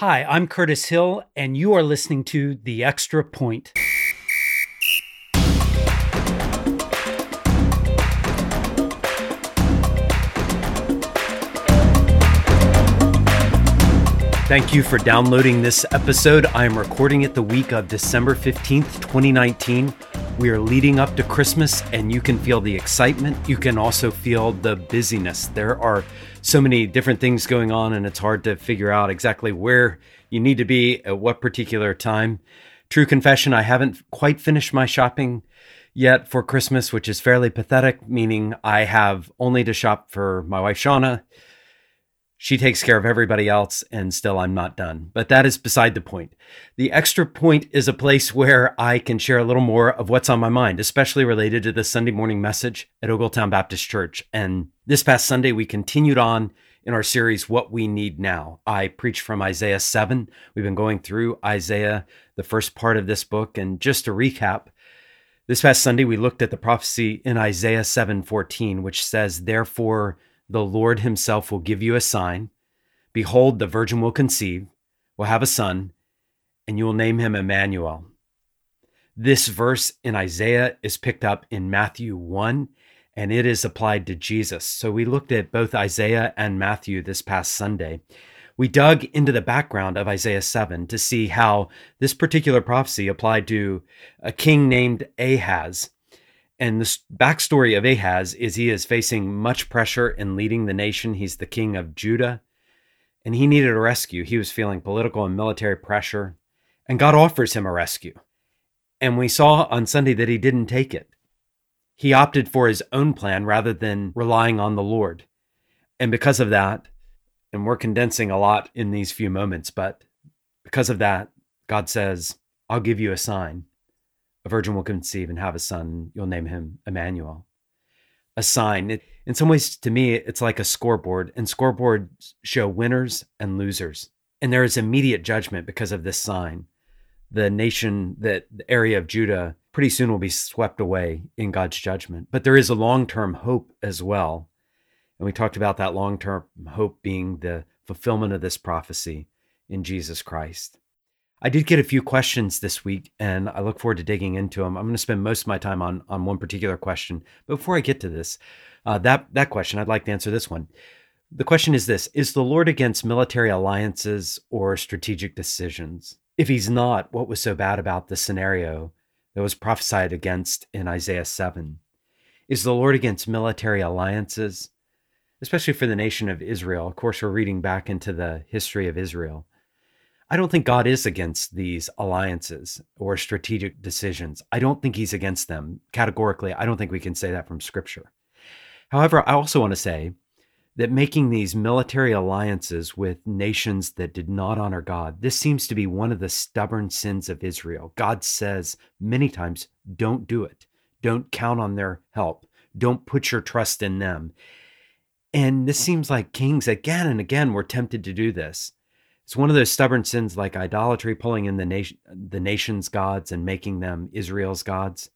Hi, I'm Curtis Hill, and you are listening to The Extra Point. Thank you for downloading this episode. I am recording it the week of December 15th, 2019. We are leading up to Christmas, and you can feel the excitement. You can also feel the busyness. There are so many different things going on, and it's hard to figure out exactly where you need to be at what particular time. True confession, I haven't quite finished my shopping yet for Christmas, which is fairly pathetic, meaning I have only to shop for my wife, Shauna she takes care of everybody else, and still I'm not done. But that is beside the point. The extra point is a place where I can share a little more of what's on my mind, especially related to the Sunday morning message at Ogletown Baptist Church. And this past Sunday, we continued on in our series, What We Need Now. I preached from Isaiah 7. We've been going through Isaiah, the first part of this book. And just to recap, this past Sunday, we looked at the prophecy in Isaiah 7:14, which says, Therefore, the Lord himself will give you a sign. Behold, the virgin will conceive, will have a son, and you will name him Emmanuel. This verse in Isaiah is picked up in Matthew 1 and it is applied to Jesus. So we looked at both Isaiah and Matthew this past Sunday. We dug into the background of Isaiah 7 to see how this particular prophecy applied to a king named Ahaz and the backstory of Ahaz is he is facing much pressure in leading the nation. He's the king of Judah, and he needed a rescue. He was feeling political and military pressure, and God offers him a rescue. And we saw on Sunday that he didn't take it. He opted for his own plan rather than relying on the Lord. And because of that, and we're condensing a lot in these few moments, but because of that, God says, I'll give you a sign a virgin will conceive and have a son. You'll name him Emmanuel. A sign. It, in some ways, to me, it's like a scoreboard, and scoreboards show winners and losers. And there is immediate judgment because of this sign. The nation, that the area of Judah, pretty soon will be swept away in God's judgment. But there is a long term hope as well. And we talked about that long term hope being the fulfillment of this prophecy in Jesus Christ. I did get a few questions this week, and I look forward to digging into them. I'm going to spend most of my time on on one particular question. But before I get to this, uh, that that question, I'd like to answer this one. The question is this: Is the Lord against military alliances or strategic decisions? If He's not, what was so bad about the scenario that was prophesied against in Isaiah seven? Is the Lord against military alliances, especially for the nation of Israel? Of course, we're reading back into the history of Israel. I don't think God is against these alliances or strategic decisions. I don't think he's against them categorically. I don't think we can say that from scripture. However, I also want to say that making these military alliances with nations that did not honor God, this seems to be one of the stubborn sins of Israel. God says many times, don't do it. Don't count on their help. Don't put your trust in them. And this seems like kings again and again were tempted to do this. It's one of those stubborn sins like idolatry, pulling in the nation, the nation's gods and making them Israel's gods.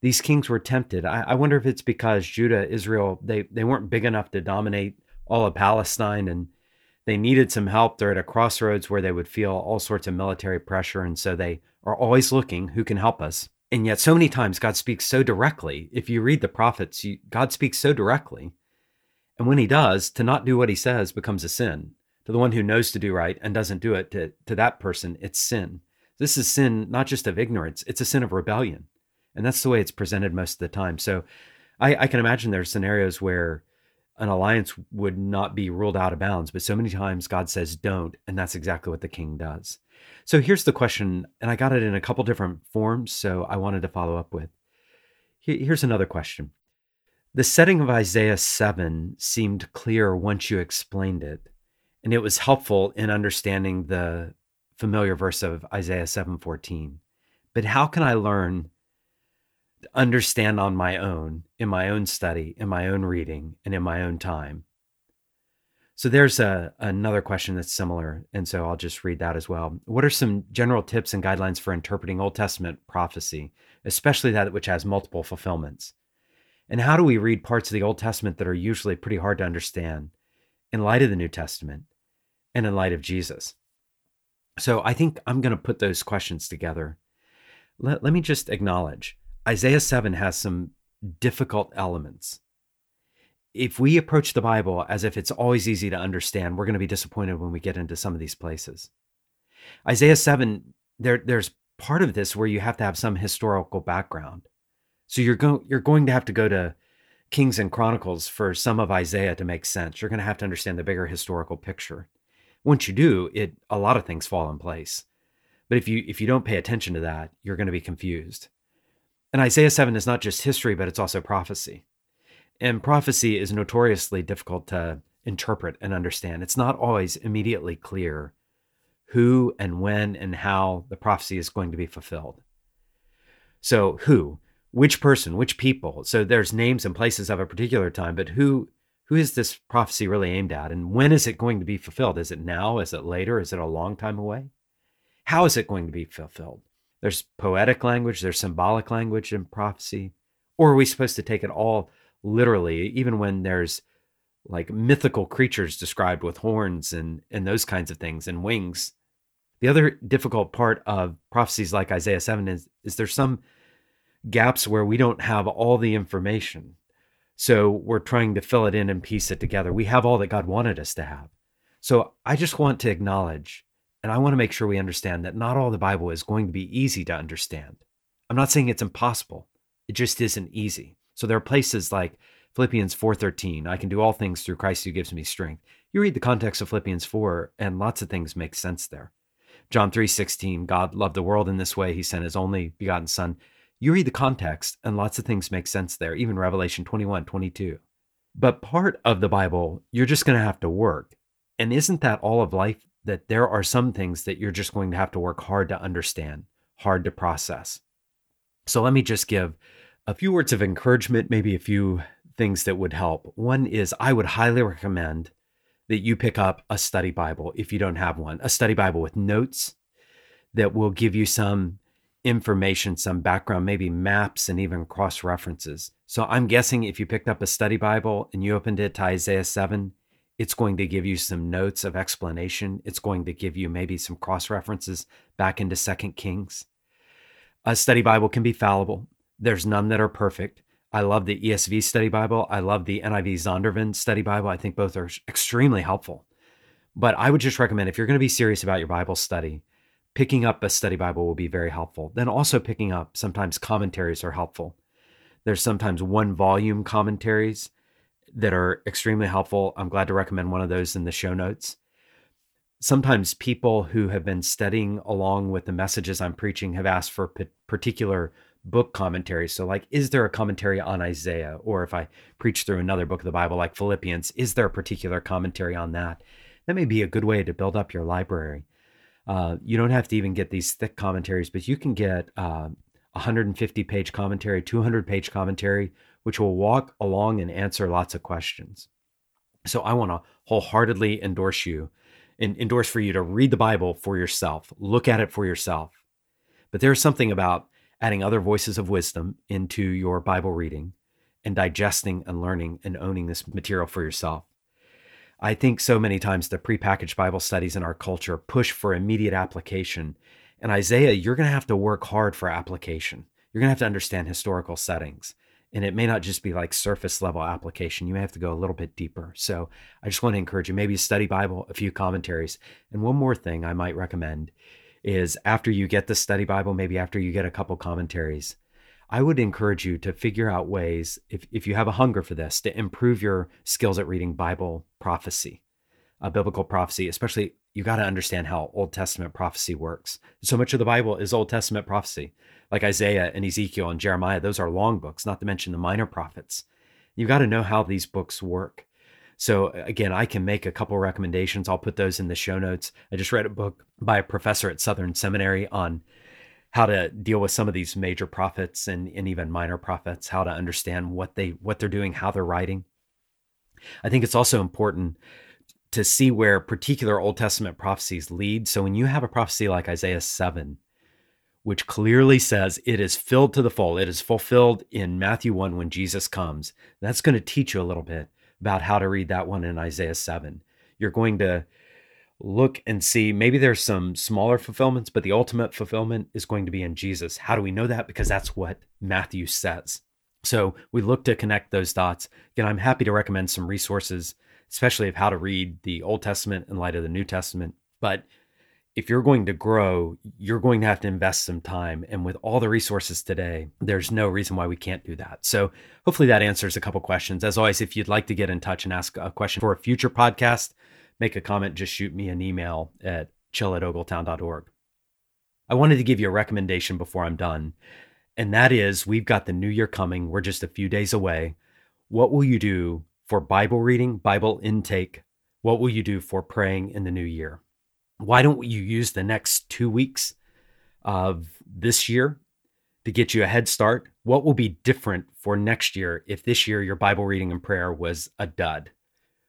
These kings were tempted. I, I wonder if it's because Judah, Israel, they, they weren't big enough to dominate all of Palestine and they needed some help. They're at a crossroads where they would feel all sorts of military pressure. And so they are always looking who can help us. And yet, so many times, God speaks so directly. If you read the prophets, you, God speaks so directly. And when he does, to not do what he says becomes a sin to the one who knows to do right and doesn't do it, to, to that person, it's sin. This is sin not just of ignorance, it's a sin of rebellion. And that's the way it's presented most of the time. So I, I can imagine there are scenarios where an alliance would not be ruled out of bounds, but so many times God says don't, and that's exactly what the king does. So here's the question, and I got it in a couple different forms, so I wanted to follow up with. Here's another question. The setting of Isaiah 7 seemed clear once you explained it and it was helpful in understanding the familiar verse of Isaiah 7:14. But how can I learn to understand on my own, in my own study, in my own reading, and in my own time? So there's a, another question that's similar, and so I'll just read that as well. What are some general tips and guidelines for interpreting Old Testament prophecy, especially that which has multiple fulfillments? And how do we read parts of the Old Testament that are usually pretty hard to understand in light of the New Testament? And in light of Jesus. So I think I'm going to put those questions together. Let, let me just acknowledge Isaiah 7 has some difficult elements. If we approach the Bible as if it's always easy to understand, we're going to be disappointed when we get into some of these places. Isaiah 7, there, there's part of this where you have to have some historical background. So you're going you're going to have to go to Kings and Chronicles for some of Isaiah to make sense. You're going to have to understand the bigger historical picture. Once you do, it a lot of things fall in place. But if you if you don't pay attention to that, you're going to be confused. And Isaiah 7 is not just history, but it's also prophecy. And prophecy is notoriously difficult to interpret and understand. It's not always immediately clear who and when and how the prophecy is going to be fulfilled. So, who? Which person? Which people? So there's names and places of a particular time, but who who is this prophecy really aimed at and when is it going to be fulfilled? Is it now? Is it later? Is it a long time away? How is it going to be fulfilled? There's poetic language, there's symbolic language in prophecy. Or are we supposed to take it all literally, even when there's like mythical creatures described with horns and, and those kinds of things and wings? The other difficult part of prophecies like Isaiah 7 is, is there's some gaps where we don't have all the information. So we're trying to fill it in and piece it together. We have all that God wanted us to have. So I just want to acknowledge and I want to make sure we understand that not all the Bible is going to be easy to understand. I'm not saying it's impossible. It just isn't easy. So there are places like Philippians 4:13, I can do all things through Christ who gives me strength. You read the context of Philippians 4 and lots of things make sense there. John 3:16, God loved the world in this way, he sent his only begotten son. You read the context and lots of things make sense there, even Revelation 21, 22. But part of the Bible, you're just going to have to work. And isn't that all of life that there are some things that you're just going to have to work hard to understand, hard to process. So let me just give a few words of encouragement, maybe a few things that would help. One is I would highly recommend that you pick up a study Bible if you don't have one, a study Bible with notes that will give you some information, some background, maybe maps and even cross references. So I'm guessing if you picked up a study Bible and you opened it to Isaiah 7, it's going to give you some notes of explanation. It's going to give you maybe some cross references back into Second Kings. A study Bible can be fallible. There's none that are perfect. I love the ESV study Bible. I love the NIV Zondervan study Bible. I think both are extremely helpful. But I would just recommend if you're going to be serious about your Bible study, picking up a study Bible will be very helpful. Then also picking up sometimes commentaries are helpful. There's sometimes one volume commentaries that are extremely helpful. I'm glad to recommend one of those in the show notes. Sometimes people who have been studying along with the messages I'm preaching have asked for particular book commentaries. So, like, is there a commentary on Isaiah? Or if I preach through another book of the Bible, like Philippians, is there a particular commentary on that? That may be a good way to build up your library. Uh, you don't have to even get these thick commentaries, but you can get uh, 150 page commentary, 200 page commentary, which will walk along and answer lots of questions. So I want to wholeheartedly endorse you and endorse for you to read the Bible for yourself, look at it for yourself. But there's something about adding other voices of wisdom into your Bible reading and digesting and learning and owning this material for yourself. I think so many times the prepackaged Bible studies in our culture push for immediate application. And Isaiah, you're going to have to work hard for application. You're going to have to understand historical settings and it may not just be like surface level application. You may have to go a little bit deeper. So I just want to encourage you maybe study Bible, a few commentaries. And one more thing I might recommend is after you get the study Bible, maybe after you get a couple commentaries, I would encourage you to figure out ways, if, if you have a hunger for this, to improve your skills at reading Bible prophecy, uh, biblical prophecy, especially you got to understand how Old Testament prophecy works. So much of the Bible is Old Testament prophecy like Isaiah and Ezekiel and Jeremiah, those are long books, not to mention the minor prophets. You've got to know how these books work. So again, I can make a couple recommendations. I'll put those in the show notes. I just read a book by a professor at Southern Seminary on how to deal with some of these major prophets and, and even minor prophets, how to understand what they what they're doing, how they're writing. I think it's also important to see where particular Old Testament prophecies lead. So when you have a prophecy like Isaiah 7, which clearly says it is filled to the full. It is fulfilled in Matthew 1 when Jesus comes. That's going to teach you a little bit about how to read that one in Isaiah 7. You're going to look and see maybe there's some smaller fulfillments, but the ultimate fulfillment is going to be in Jesus. How do we know that? Because that's what Matthew says. So we look to connect those dots. Again, I'm happy to recommend some resources, especially of how to read the Old Testament in light of the New Testament. But if you're going to grow, you're going to have to invest some time. And with all the resources today, there's no reason why we can't do that. So hopefully that answers a couple questions. As always, if you'd like to get in touch and ask a question for a future podcast, make a comment, just shoot me an email at chill at ogletown.org. I wanted to give you a recommendation before I'm done. And that is we've got the new year coming. We're just a few days away. What will you do for Bible reading, Bible intake? What will you do for praying in the new year? Why don't you use the next two weeks of this year to get you a head start? What will be different for next year if this year your Bible reading and prayer was a dud?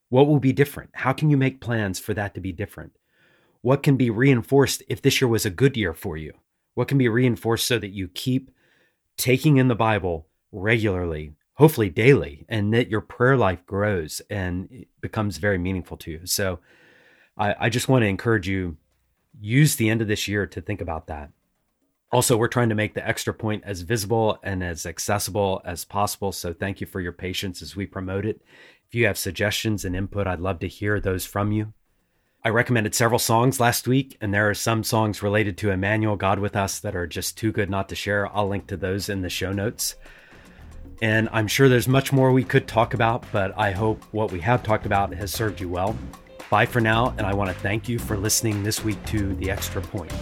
What will be different? How can you make plans for that to be different? What can be reinforced if this year was a good year for you? What can be reinforced so that you keep taking in the Bible regularly, hopefully daily, and that your prayer life grows and becomes very meaningful to you? So I, I just want to encourage you use the end of this year to think about that. Also, we're trying to make the extra point as visible and as accessible as possible. So, thank you for your patience as we promote it. If you have suggestions and input, I'd love to hear those from you. I recommended several songs last week, and there are some songs related to Emmanuel, God with Us, that are just too good not to share. I'll link to those in the show notes. And I'm sure there's much more we could talk about, but I hope what we have talked about has served you well. Bye for now, and I want to thank you for listening this week to The Extra Point.